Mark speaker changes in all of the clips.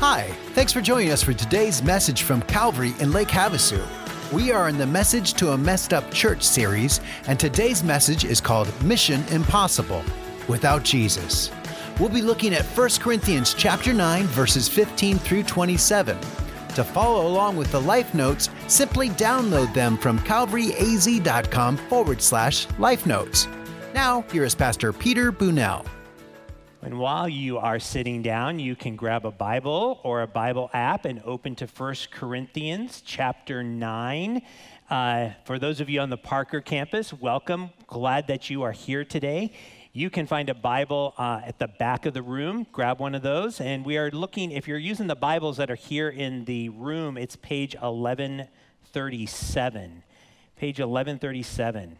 Speaker 1: Hi, thanks for joining us for today's message from Calvary in Lake Havasu. We are in the Message to a Messed Up Church series, and today's message is called Mission Impossible Without Jesus. We'll be looking at 1 Corinthians chapter 9 verses 15 through 27. To follow along with the life notes, simply download them from calvaryaz.com forward slash life notes. Now, here is Pastor Peter Bunnell.
Speaker 2: And while you are sitting down, you can grab a Bible or a Bible app and open to 1 Corinthians chapter 9. Uh, for those of you on the Parker campus, welcome. Glad that you are here today. You can find a Bible uh, at the back of the room. Grab one of those. And we are looking, if you're using the Bibles that are here in the room, it's page 1137. Page 1137.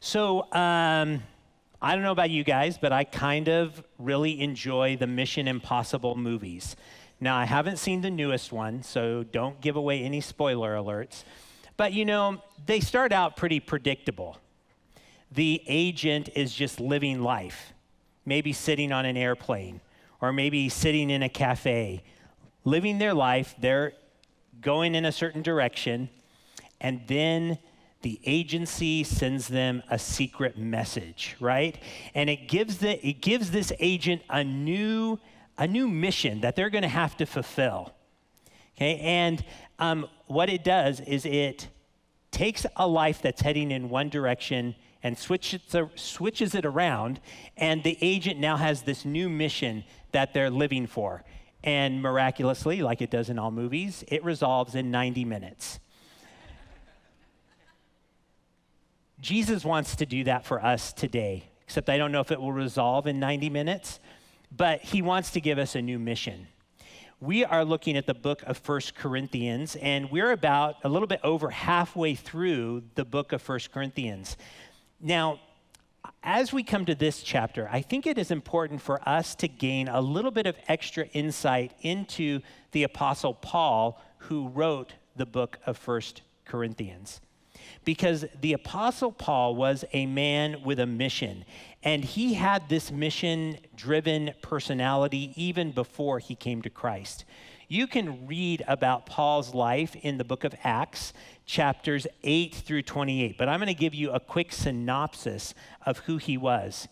Speaker 2: So, um, I don't know about you guys, but I kind of really enjoy the Mission Impossible movies. Now, I haven't seen the newest one, so don't give away any spoiler alerts. But you know, they start out pretty predictable. The agent is just living life, maybe sitting on an airplane, or maybe sitting in a cafe, living their life. They're going in a certain direction, and then the agency sends them a secret message, right? And it gives, the, it gives this agent a new, a new mission that they're going to have to fulfill. Okay, and um, what it does is it takes a life that's heading in one direction and switches, switches it around, and the agent now has this new mission that they're living for. And miraculously, like it does in all movies, it resolves in 90 minutes. Jesus wants to do that for us today, except I don't know if it will resolve in 90 minutes, but he wants to give us a new mission. We are looking at the book of First Corinthians, and we're about a little bit over halfway through the book of First Corinthians. Now, as we come to this chapter, I think it is important for us to gain a little bit of extra insight into the Apostle Paul, who wrote the book of First Corinthians because the Apostle Paul was a man with a mission, and he had this mission driven personality even before he came to Christ. You can read about Paul's life in the book of Acts, chapters 8 through 28, but I'm going to give you a quick synopsis of who he was.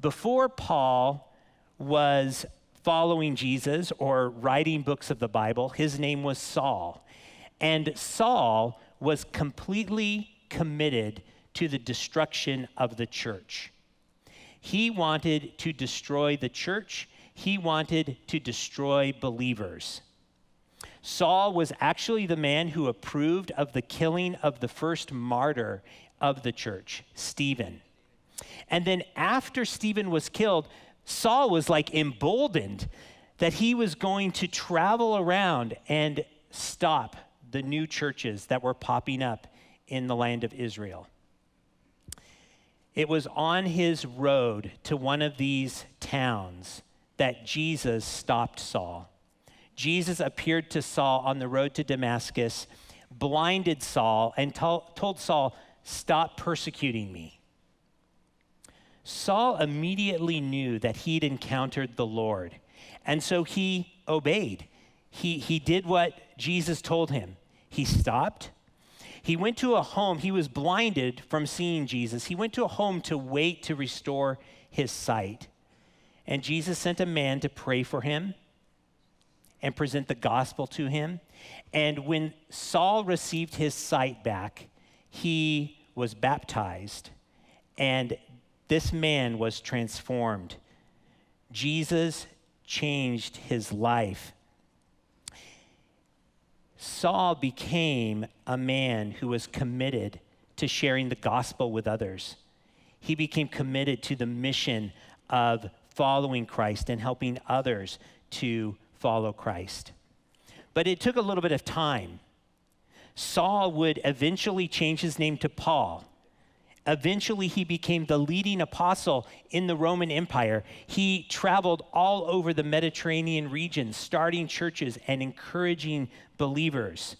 Speaker 2: Before Paul was following Jesus or writing books of the Bible, his name was Saul. And Saul was completely committed to the destruction of the church. He wanted to destroy the church, he wanted to destroy believers. Saul was actually the man who approved of the killing of the first martyr of the church, Stephen. And then after Stephen was killed, Saul was like emboldened that he was going to travel around and stop the new churches that were popping up in the land of Israel. It was on his road to one of these towns that Jesus stopped Saul. Jesus appeared to Saul on the road to Damascus, blinded Saul, and to- told Saul, Stop persecuting me. Saul immediately knew that he'd encountered the Lord, and so he obeyed. He, he did what Jesus told him. He stopped. He went to a home. He was blinded from seeing Jesus. He went to a home to wait to restore his sight. And Jesus sent a man to pray for him and present the gospel to him. And when Saul received his sight back, he was baptized. And this man was transformed. Jesus changed his life. Saul became a man who was committed to sharing the gospel with others. He became committed to the mission of following Christ and helping others to follow Christ. But it took a little bit of time. Saul would eventually change his name to Paul. Eventually, he became the leading apostle in the Roman Empire. He traveled all over the Mediterranean region, starting churches and encouraging believers.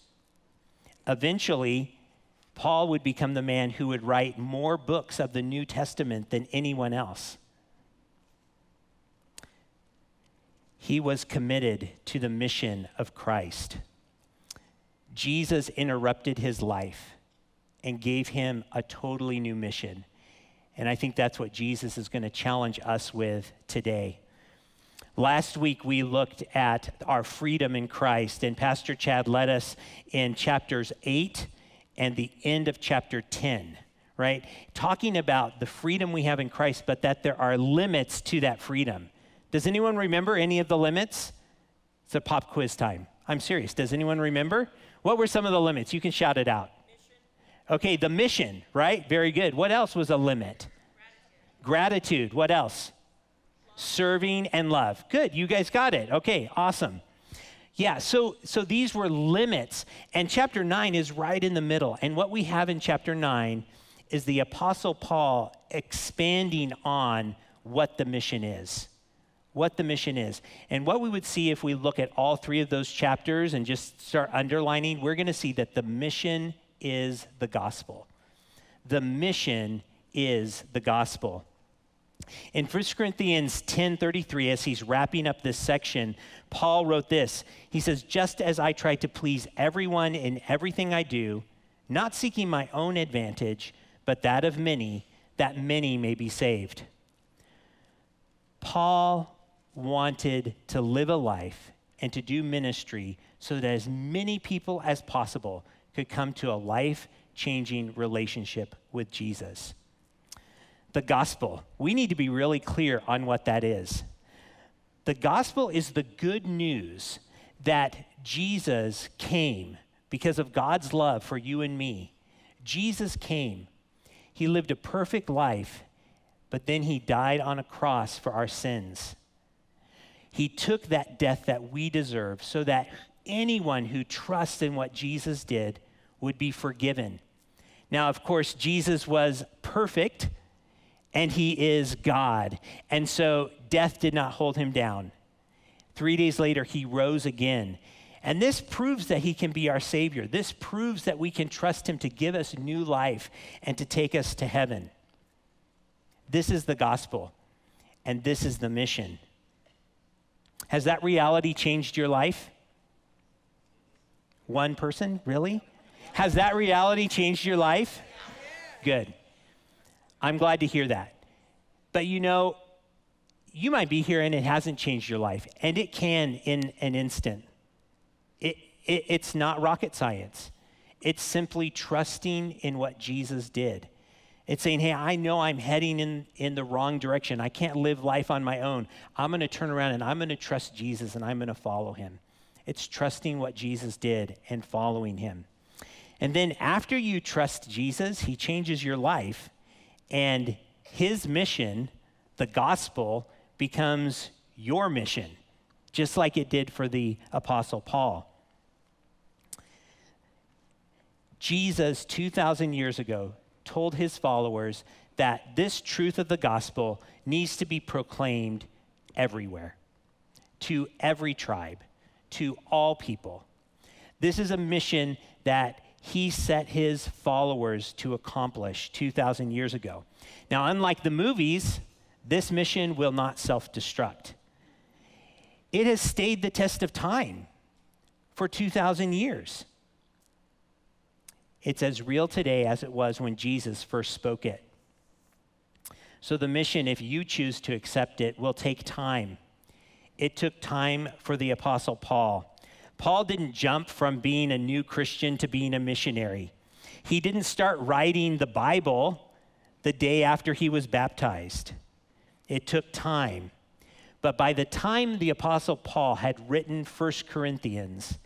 Speaker 2: Eventually, Paul would become the man who would write more books of the New Testament than anyone else. he was committed to the mission of Christ. Jesus interrupted his life and gave him a totally new mission. And I think that's what Jesus is going to challenge us with today. Last week, we looked at our freedom in Christ, and Pastor Chad led us in chapters 8 and the end of chapter 10, right? Talking about the freedom we have in Christ, but that there are limits to that freedom. Does anyone remember any of the limits? It's a pop quiz time. I'm serious. Does anyone remember? What were some of the limits? You can shout it out. Okay, the mission, right? Very good. What else was a limit? Gratitude. Gratitude. What else? serving, and love. Good, you guys got it. Okay, awesome. Yeah, so so these were limits, and chapter nine is right in the middle. And what we have in chapter nine is the apostle Paul expanding on what the mission is. What the mission is. And what we would see if we look at all three of those chapters and just start underlining, we're going to see that the mission is the gospel. The mission is the gospel. In 1 Corinthians 10:33 as he's wrapping up this section, Paul wrote this. He says, "Just as I try to please everyone in everything I do, not seeking my own advantage, but that of many, that many may be saved." Paul wanted to live a life and to do ministry so that as many people as possible could come to a life-changing relationship with Jesus the gospel. We need to be really clear on what that is. The gospel is the good news that Jesus came because of God's love for you and me. Jesus came. He lived a perfect life, but then he died on a cross for our sins. He took that death that we deserve so that anyone who trusts in what Jesus did would be forgiven. Now, of course, Jesus was perfect and he is God. And so death did not hold him down. Three days later, he rose again. And this proves that he can be our Savior. This proves that we can trust him to give us new life and to take us to heaven. This is the gospel, and this is the mission. Has that reality changed your life? One person, really? Has that reality changed your life? Good. I'm glad to hear that. But you know, you might be here and it hasn't changed your life, and it can in an instant. It, it, it's not rocket science. It's simply trusting in what Jesus did. It's saying, hey, I know I'm heading in, in the wrong direction. I can't live life on my own. I'm going to turn around and I'm going to trust Jesus and I'm going to follow him. It's trusting what Jesus did and following him. And then after you trust Jesus, he changes your life and his mission, the gospel, becomes your mission, just like it did for the Apostle Paul. Jesus, 2,000 years ago, told his followers that this truth of the gospel needs to be proclaimed everywhere, to every tribe, to all people. This is a mission that he set his followers to accomplish 2,000 years ago. Now, unlike the movies, this mission will not self destruct. It has stayed the test of time for 2,000 years. It's as real today as it was when Jesus first spoke it. So, the mission, if you choose to accept it, will take time. It took time for the Apostle Paul. Paul didn't jump from being a new Christian to being a missionary. He didn't start writing the Bible the day after he was baptized. It took time. But by the time the Apostle Paul had written 1 Corinthians,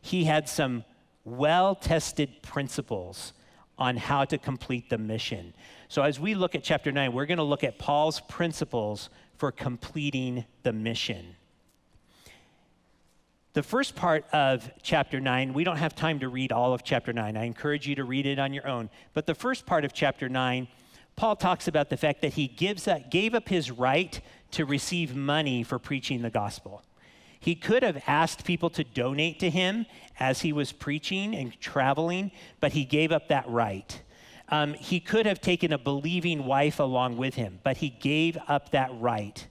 Speaker 2: he had some well tested principles on how to complete the mission. So, as we look at chapter 9, we're going to look at Paul's principles for completing the mission. The first part of chapter 9, we don't have time to read all of chapter 9. I encourage you to read it on your own. But the first part of chapter 9, Paul talks about the fact that he gives that, gave up his right to receive money for preaching the gospel. He could have asked people to donate to him as he was preaching and traveling, but he gave up that right. Um, he could have taken a believing wife along with him, but he gave up that right.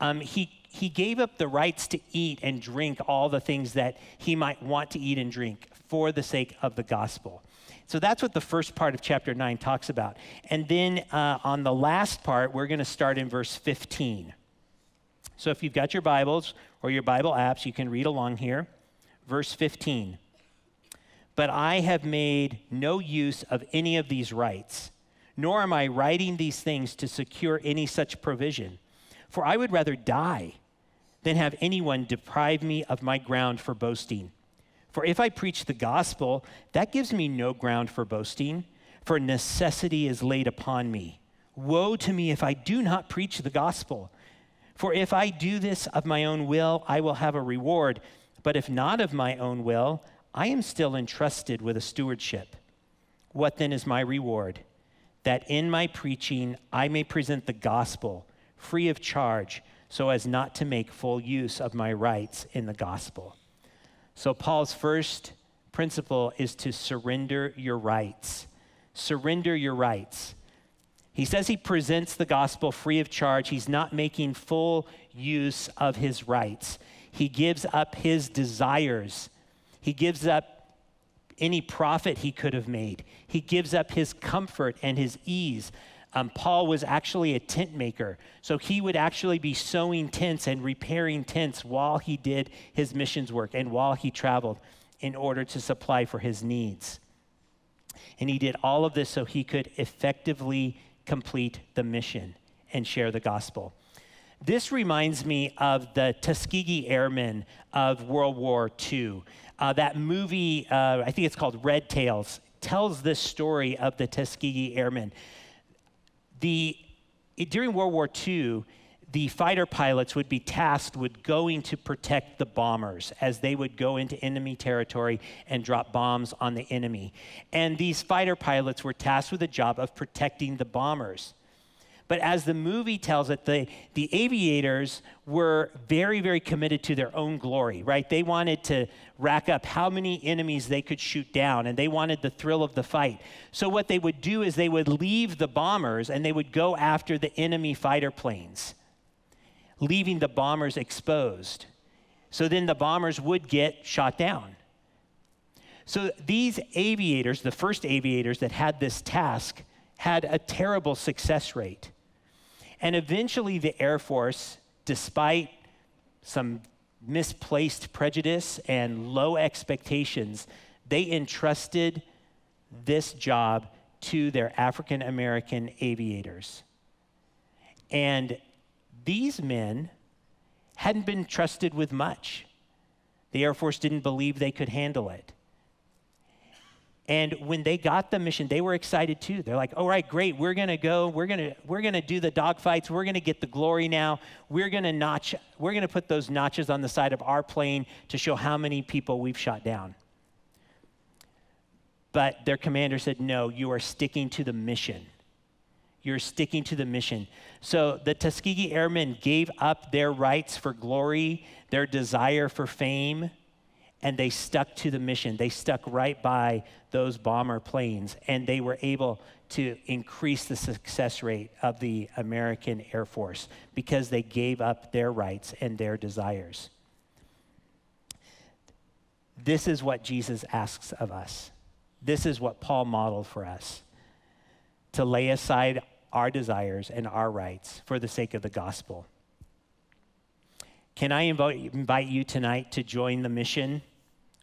Speaker 2: um, he, he gave up the rights to eat and drink all the things that he might want to eat and drink for the sake of the gospel. So that's what the first part of chapter 9 talks about. And then uh, on the last part, we're going to start in verse 15. So if you've got your Bibles or your Bible apps, you can read along here. Verse 15. But I have made no use of any of these rights, nor am I writing these things to secure any such provision. For I would rather die than have anyone deprive me of my ground for boasting. For if I preach the gospel, that gives me no ground for boasting, for necessity is laid upon me. Woe to me if I do not preach the gospel. For if I do this of my own will, I will have a reward. But if not of my own will, I am still entrusted with a stewardship. What then is my reward? That in my preaching I may present the gospel free of charge, so as not to make full use of my rights in the gospel. So, Paul's first principle is to surrender your rights. Surrender your rights. He says he presents the gospel free of charge. He's not making full use of his rights. He gives up his desires. He gives up any profit he could have made. He gives up his comfort and his ease. Um, Paul was actually a tent maker. So he would actually be sewing tents and repairing tents while he did his missions work and while he traveled in order to supply for his needs. And he did all of this so he could effectively complete the mission and share the gospel. This reminds me of the Tuskegee Airmen of World War II. Uh, that movie, uh, I think it's called Red Tails, tells this story of the Tuskegee Airmen the, during World War II, the fighter pilots would be tasked with going to protect the bombers as they would go into enemy territory and drop bombs on the enemy. And these fighter pilots were tasked with the job of protecting the bombers. But as the movie tells it, the, the aviators were very, very committed to their own glory, right? They wanted to rack up how many enemies they could shoot down, and they wanted the thrill of the fight. So, what they would do is they would leave the bombers and they would go after the enemy fighter planes, leaving the bombers exposed. So then the bombers would get shot down. So, these aviators, the first aviators that had this task, had a terrible success rate. And eventually, the Air Force, despite some misplaced prejudice and low expectations, they entrusted this job to their African American aviators. And these men hadn't been trusted with much. The Air Force didn't believe they could handle it. And when they got the mission, they were excited too. They're like, all right, great, we're gonna go, we're gonna, we're gonna do the dogfights, we're gonna get the glory now. We're gonna notch, we're gonna put those notches on the side of our plane to show how many people we've shot down. But their commander said, no, you are sticking to the mission. You're sticking to the mission. So the Tuskegee Airmen gave up their rights for glory, their desire for fame and they stuck to the mission. They stuck right by those bomber planes, and they were able to increase the success rate of the American Air Force because they gave up their rights and their desires. This is what Jesus asks of us. This is what Paul modeled for us to lay aside our desires and our rights for the sake of the gospel. Can I invite you tonight to join the mission?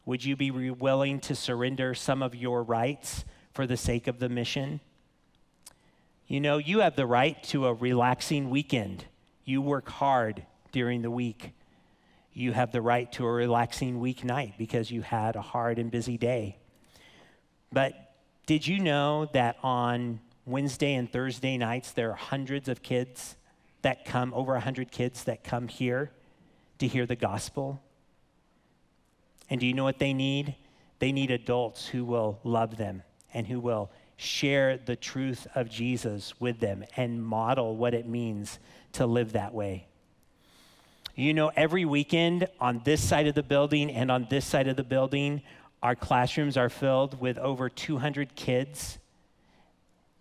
Speaker 2: Would you be willing to surrender some of your rights for the sake of the mission? You know, you have the right to a relaxing weekend. You work hard during the week. You have the right to a relaxing weeknight because you had a hard and busy day. But did you know that on Wednesday and Thursday nights, there are hundreds of kids that come, over 100 kids that come here to hear the gospel. And do you know what they need? They need adults who will love them and who will share the truth of Jesus with them and model what it means to live that way. You know, every weekend on this side of the building and on this side of the building, our classrooms are filled with over 200 kids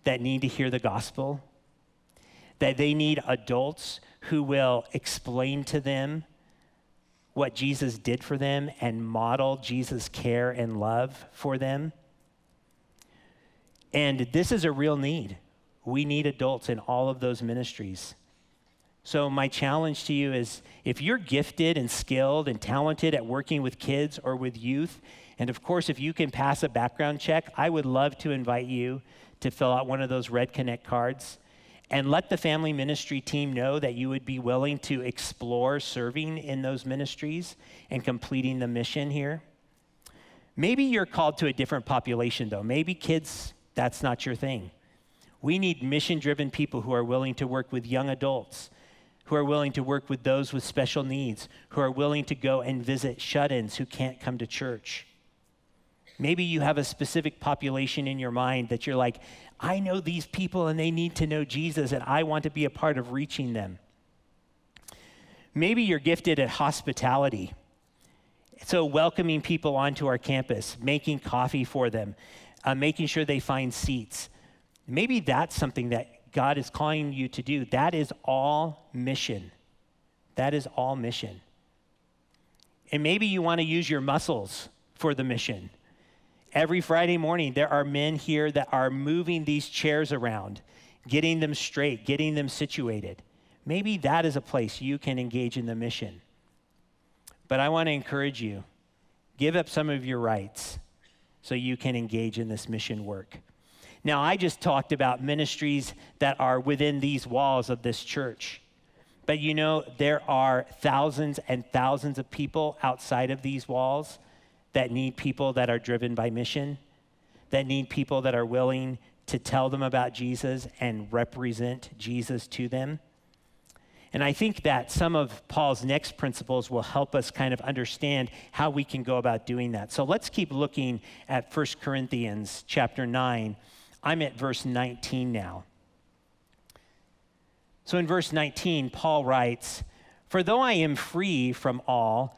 Speaker 2: that need to hear the gospel that they need adults who will explain to them what Jesus did for them and model Jesus' care and love for them. And this is a real need. We need adults in all of those ministries. So, my challenge to you is if you're gifted and skilled and talented at working with kids or with youth, and of course, if you can pass a background check, I would love to invite you to fill out one of those Red Connect cards and let the family ministry team know that you would be willing to explore serving in those ministries and completing the mission here. Maybe you're called to a different population, though. Maybe kids, that's not your thing. We need mission driven people who are willing to work with young adults who are willing to work with those with special needs, who are willing to go and visit shut ins who can't come to church. Maybe you have a specific population in your mind that you're like, I know these people and they need to know Jesus, and I want to be a part of reaching them. Maybe you're gifted at hospitality. So, welcoming people onto our campus, making coffee for them, uh, making sure they find seats. Maybe that's something that God is calling you to do. That is all mission. That is all mission. And maybe you want to use your muscles for the mission. Every Friday morning, there are men here that are moving these chairs around, getting them straight, getting them situated. Maybe that is a place you can engage in the mission. But I want to encourage you give up some of your rights so you can engage in this mission work. Now, I just talked about ministries that are within these walls of this church. But you know, there are thousands and thousands of people outside of these walls that need people that are driven by mission, that need people that are willing to tell them about Jesus and represent Jesus to them. And I think that some of Paul's next principles will help us kind of understand how we can go about doing that. So let's keep looking at 1 Corinthians chapter 9 I'm at verse 19 now. So in verse 19, Paul writes, For though I am free from all,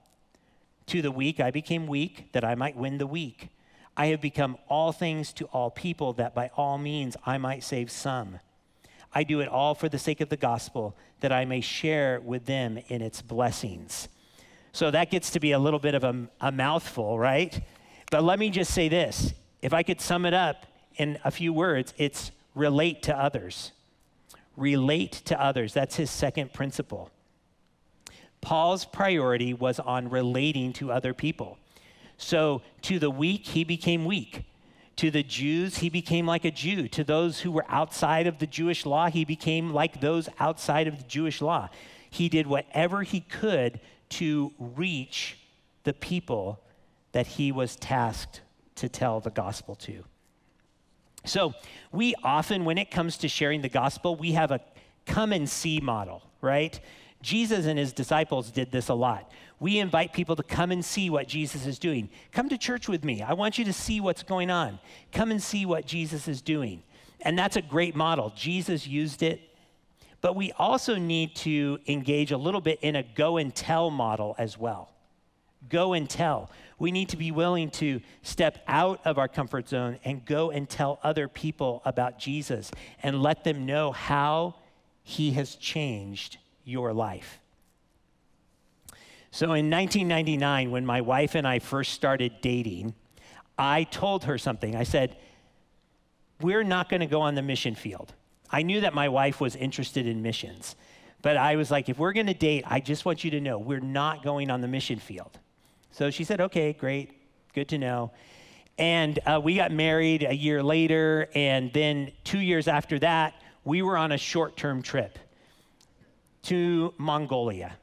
Speaker 2: To the weak I became weak, that I might win the weak. I have become all things to all people, that by all means I might save some. I do it all for the sake of the gospel, that I may share with them in its blessings. So that gets to be a little bit of a, a mouthful, right? But let me just say this if I could sum it up in a few words, it's relate to others relate to others. That's his second principle. Paul's priority was on relating to other people. So to the weak, he became weak. To the Jews, he became like a Jew. To those who were outside of the Jewish law, he became like those outside of the Jewish law. He did whatever he could to reach the people that he was tasked to tell the gospel to. So, we often, when it comes to sharing the gospel, we have a come and see model, right? Jesus and his disciples did this a lot. We invite people to come and see what Jesus is doing. Come to church with me. I want you to see what's going on. Come and see what Jesus is doing. And that's a great model. Jesus used it. But we also need to engage a little bit in a go and tell model as well. Go and tell we need to be willing to step out of our comfort zone and go and tell other people about Jesus and let them know how he has changed your life. So in 1999, when my wife and I first started dating, I told her something. I said, We're not going to go on the mission field. I knew that my wife was interested in missions, but I was like, If we're going to date, I just want you to know we're not going on the mission field. So she said, okay, great, good to know. And uh, we got married a year later, and then two years after that, we were on a short term trip to Mongolia.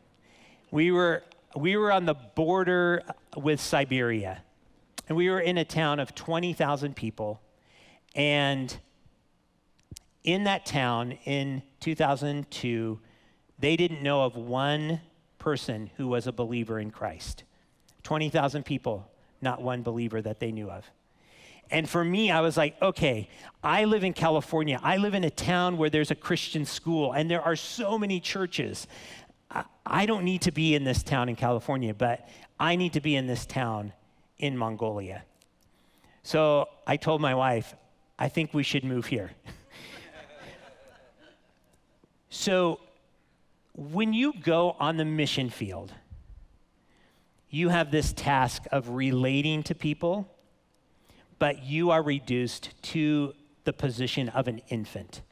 Speaker 2: We were, we were on the border with Siberia, and we were in a town of 20,000 people. And in that town in 2002, they didn't know of one person who was a believer in Christ. 20,000 people, not one believer that they knew of. And for me, I was like, okay, I live in California. I live in a town where there's a Christian school and there are so many churches. I don't need to be in this town in California, but I need to be in this town in Mongolia. So I told my wife, I think we should move here. so when you go on the mission field, you have this task of relating to people, but you are reduced to the position of an infant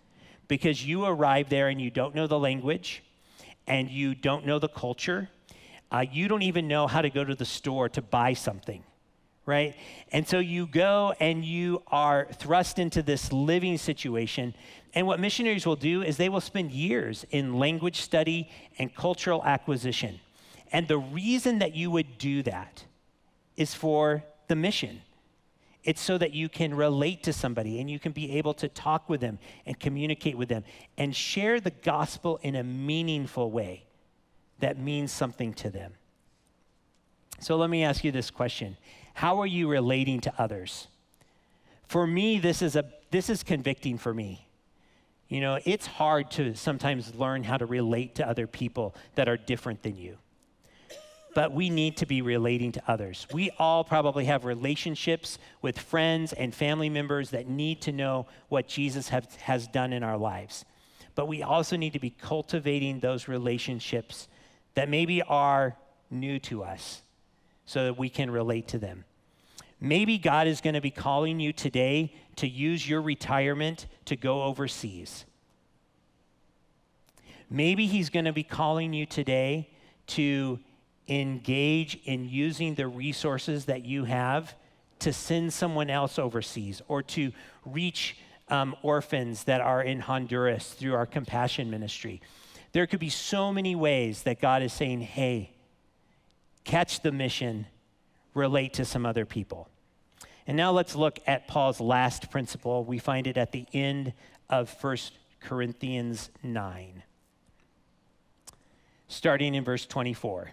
Speaker 2: because you arrive there and you don't know the language and you don't know the culture. Uh, you don't even know how to go to the store to buy something, right? And so you go and you are thrust into this living situation. And what missionaries will do is they will spend years in language study and cultural acquisition. And the reason that you would do that is for the mission. It's so that you can relate to somebody and you can be able to talk with them and communicate with them and share the gospel in a meaningful way that means something to them. So let me ask you this question How are you relating to others? For me, this is, a, this is convicting for me. You know, it's hard to sometimes learn how to relate to other people that are different than you but we need to be relating to others. We all probably have relationships with friends and family members that need to know what Jesus have, has done in our lives. But we also need to be cultivating those relationships that maybe are new to us so that we can relate to them. Maybe God is going to be calling you today to use your retirement to go overseas. Maybe He's going to be calling you today to engage in using the resources that you have to send someone else overseas or to reach um, orphans that are in Honduras through our compassion ministry. There could be so many ways that God is saying, hey, catch the mission, relate to some other people. And now let's look at Paul's last principle. We find it at the end of 1 Corinthians 9, starting in verse 24.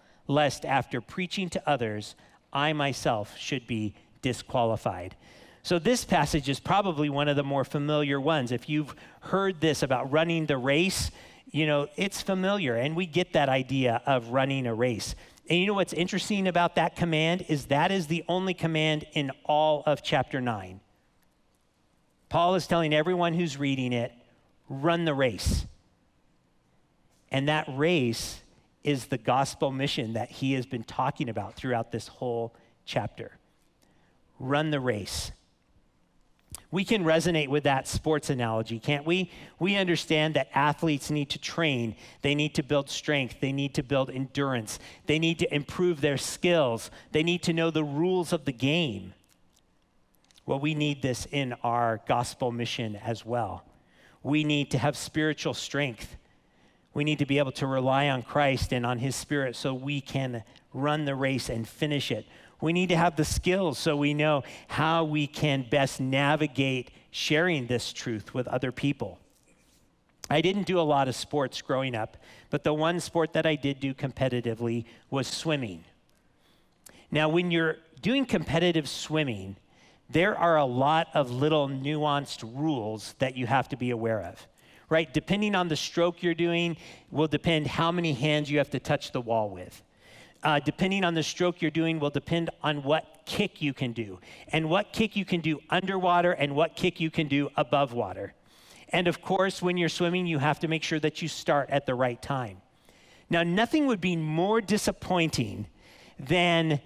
Speaker 2: lest after preaching to others, I myself should be disqualified. So, this passage is probably one of the more familiar ones. If you've heard this about running the race, you know, it's familiar, and we get that idea of running a race. And you know what's interesting about that command is that is the only command in all of chapter 9. Paul is telling everyone who's reading it, run the race. And that race is the gospel mission that he has been talking about throughout this whole chapter. Run the race. We can resonate with that sports analogy, can't we? We understand that athletes need to train, they need to build strength, they need to build endurance, they need to improve their skills, they need to know the rules of the game. Well, we need this in our gospel mission as well. We need to have spiritual strength. We need to be able to rely on Christ and on His Spirit so we can run the race and finish it. We need to have the skills so we know how we can best navigate sharing this truth with other people. I didn't do a lot of sports growing up, but the one sport that I did do competitively was swimming. Now, when you're doing competitive swimming, there are a lot of little nuanced rules that you have to be aware of right? Depending on the stroke you're doing, will depend how many hands you have to touch the wall with. Uh, depending on the stroke you're doing, will depend on what kick you can do, and what kick you can do underwater, and what kick you can do above water. And of course, when you're swimming, you have to make sure that you start at the right time. Now, nothing would be more disappointing than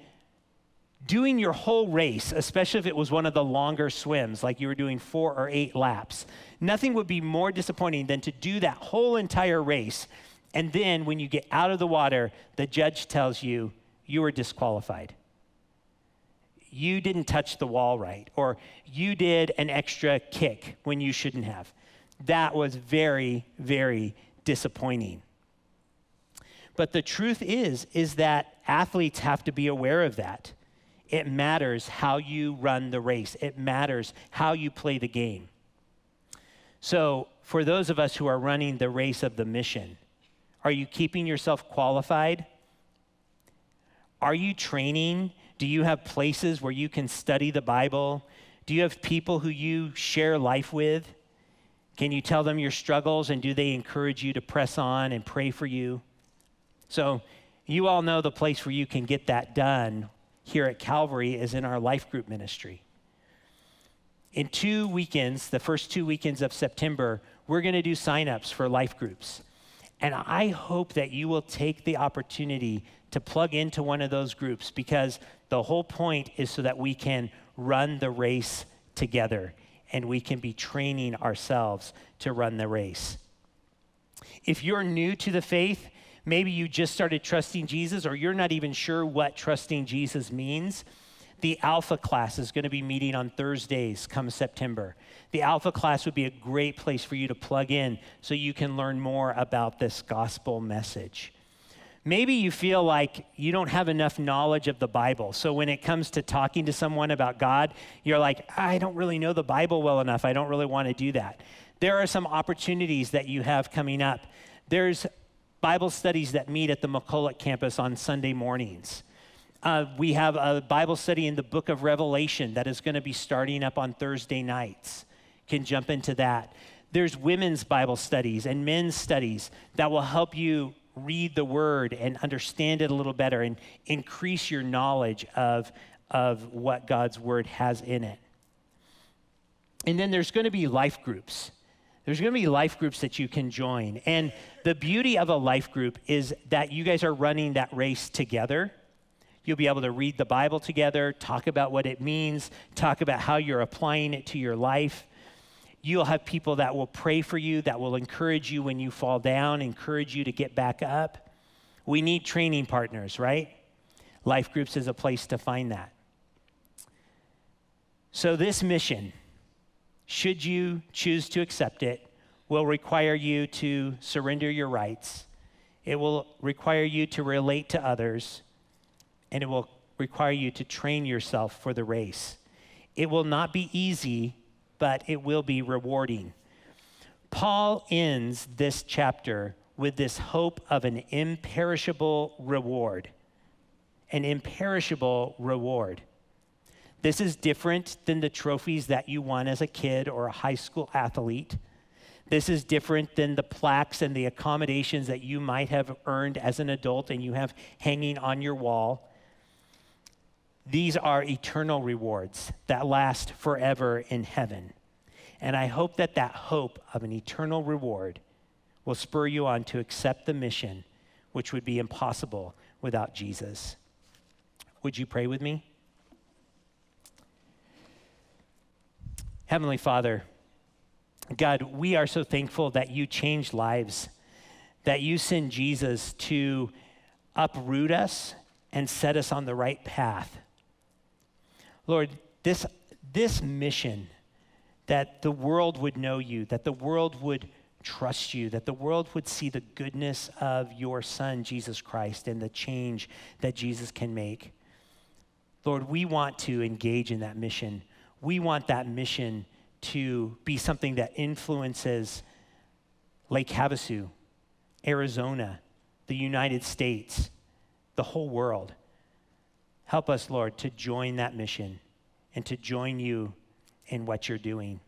Speaker 2: doing your whole race, especially if it was one of the longer swims, like you were doing four or eight laps, nothing would be more disappointing than to do that whole entire race And then when you get out of the water, the judge tells you you are disqualified. You didn't touch the wall right, or you did an extra kick when you shouldn't have. That was very, very disappointing. But the truth is is that athletes have to be aware of that. It matters how you run the race. It matters how you play the game. So, for those of us who are running the race of the mission, are you keeping yourself qualified? Are you training? Do you have places where you can study the Bible? Do you have people who you share life with? Can you tell them your struggles and do they encourage you to press on and pray for you? So, you all know the place where you can get that done here at Calvary is in our life group ministry. In two weekends, the first two weekends of September, we're going to do signups for life groups. And I hope that you will take the opportunity to plug into one of those groups because the whole point is so that we can run the race together and we can be training ourselves to run the race. If you're new to the faith, maybe you just started trusting Jesus or you're not even sure what trusting Jesus means. The Alpha class is going to be meeting on Thursdays come September. The Alpha class would be a great place for you to plug in so you can learn more about this gospel message. Maybe you feel like you don't have enough knowledge of the Bible. So when it comes to talking to someone about God, you're like, I don't really know the Bible well enough. I don't really want to do that. There are some opportunities that you have coming up. There's Bible studies that meet at the McCulloch campus on Sunday mornings. Uh, we have a Bible study in the book of Revelation that is going to be starting up on Thursday nights. Can jump into that. There's women's Bible studies and men's studies that will help you read the word and understand it a little better and increase your knowledge of, of what God's word has in it. And then there's going to be life groups. There's going to be life groups that you can join. And the beauty of a life group is that you guys are running that race together. You'll be able to read the Bible together, talk about what it means, talk about how you're applying it to your life. You'll have people that will pray for you, that will encourage you when you fall down, encourage you to get back up. We need training partners, right? Life groups is a place to find that. So, this mission, should you choose to accept it, will require you to surrender your rights. It will require you to relate to others, and it will require you to train yourself for the race. It will not be easy but it will be rewarding. Paul ends this chapter with this hope of an imperishable reward. An imperishable reward. This is different than the trophies that you won as a kid or a high school athlete. This is different than the plaques and the accommodations that you might have earned as an adult and you have hanging on your wall. These are eternal rewards that last forever in heaven. And I hope that that hope of an eternal reward will spur you on to accept the mission, which would be impossible without Jesus. Would you pray with me? Heavenly Father, God, we are so thankful that you changed lives, that you send Jesus to uproot us and set us on the right path. Lord, this, this mission that the world would know you, that the world would trust you, that the world would see the goodness of your Son, Jesus Christ, and the change that Jesus can make. Lord, we want to engage in that mission. We want that mission to be something that influences Lake Havasu, Arizona, the United States, the whole world. Help us, Lord, to join that mission and to join you in what you're doing.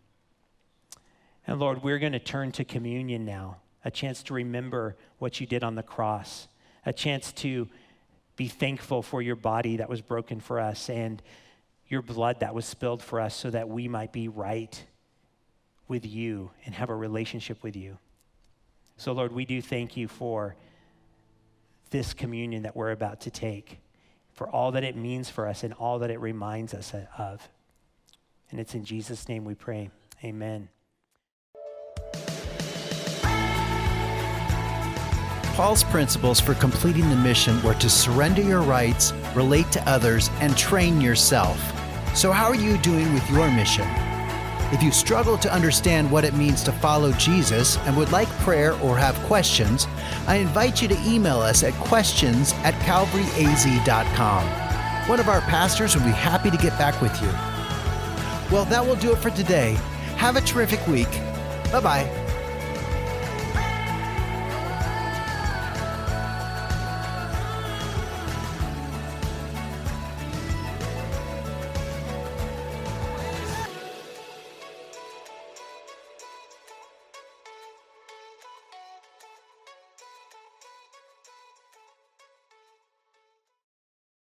Speaker 2: And Lord, we're going to turn to communion now, a chance to remember what you did on the cross, a chance to be thankful for your body that was broken for us and your blood that was spilled for us so that we might be right with you and have a relationship with you. So, Lord, we do thank you for this communion that we're about to take for all that it means for us and all that it reminds us of. And it's in Jesus' name we pray. Amen.
Speaker 1: Paul's principles for completing the mission were to surrender your rights, relate to others, and train yourself. So, how are you doing with your mission? If you struggle to understand what it means to follow Jesus and would like prayer or have questions, I invite you to email us at questions at calvaryaz.com. One of our pastors would be happy to get back with you. Well, that will do it for today. Have a terrific week. Bye bye.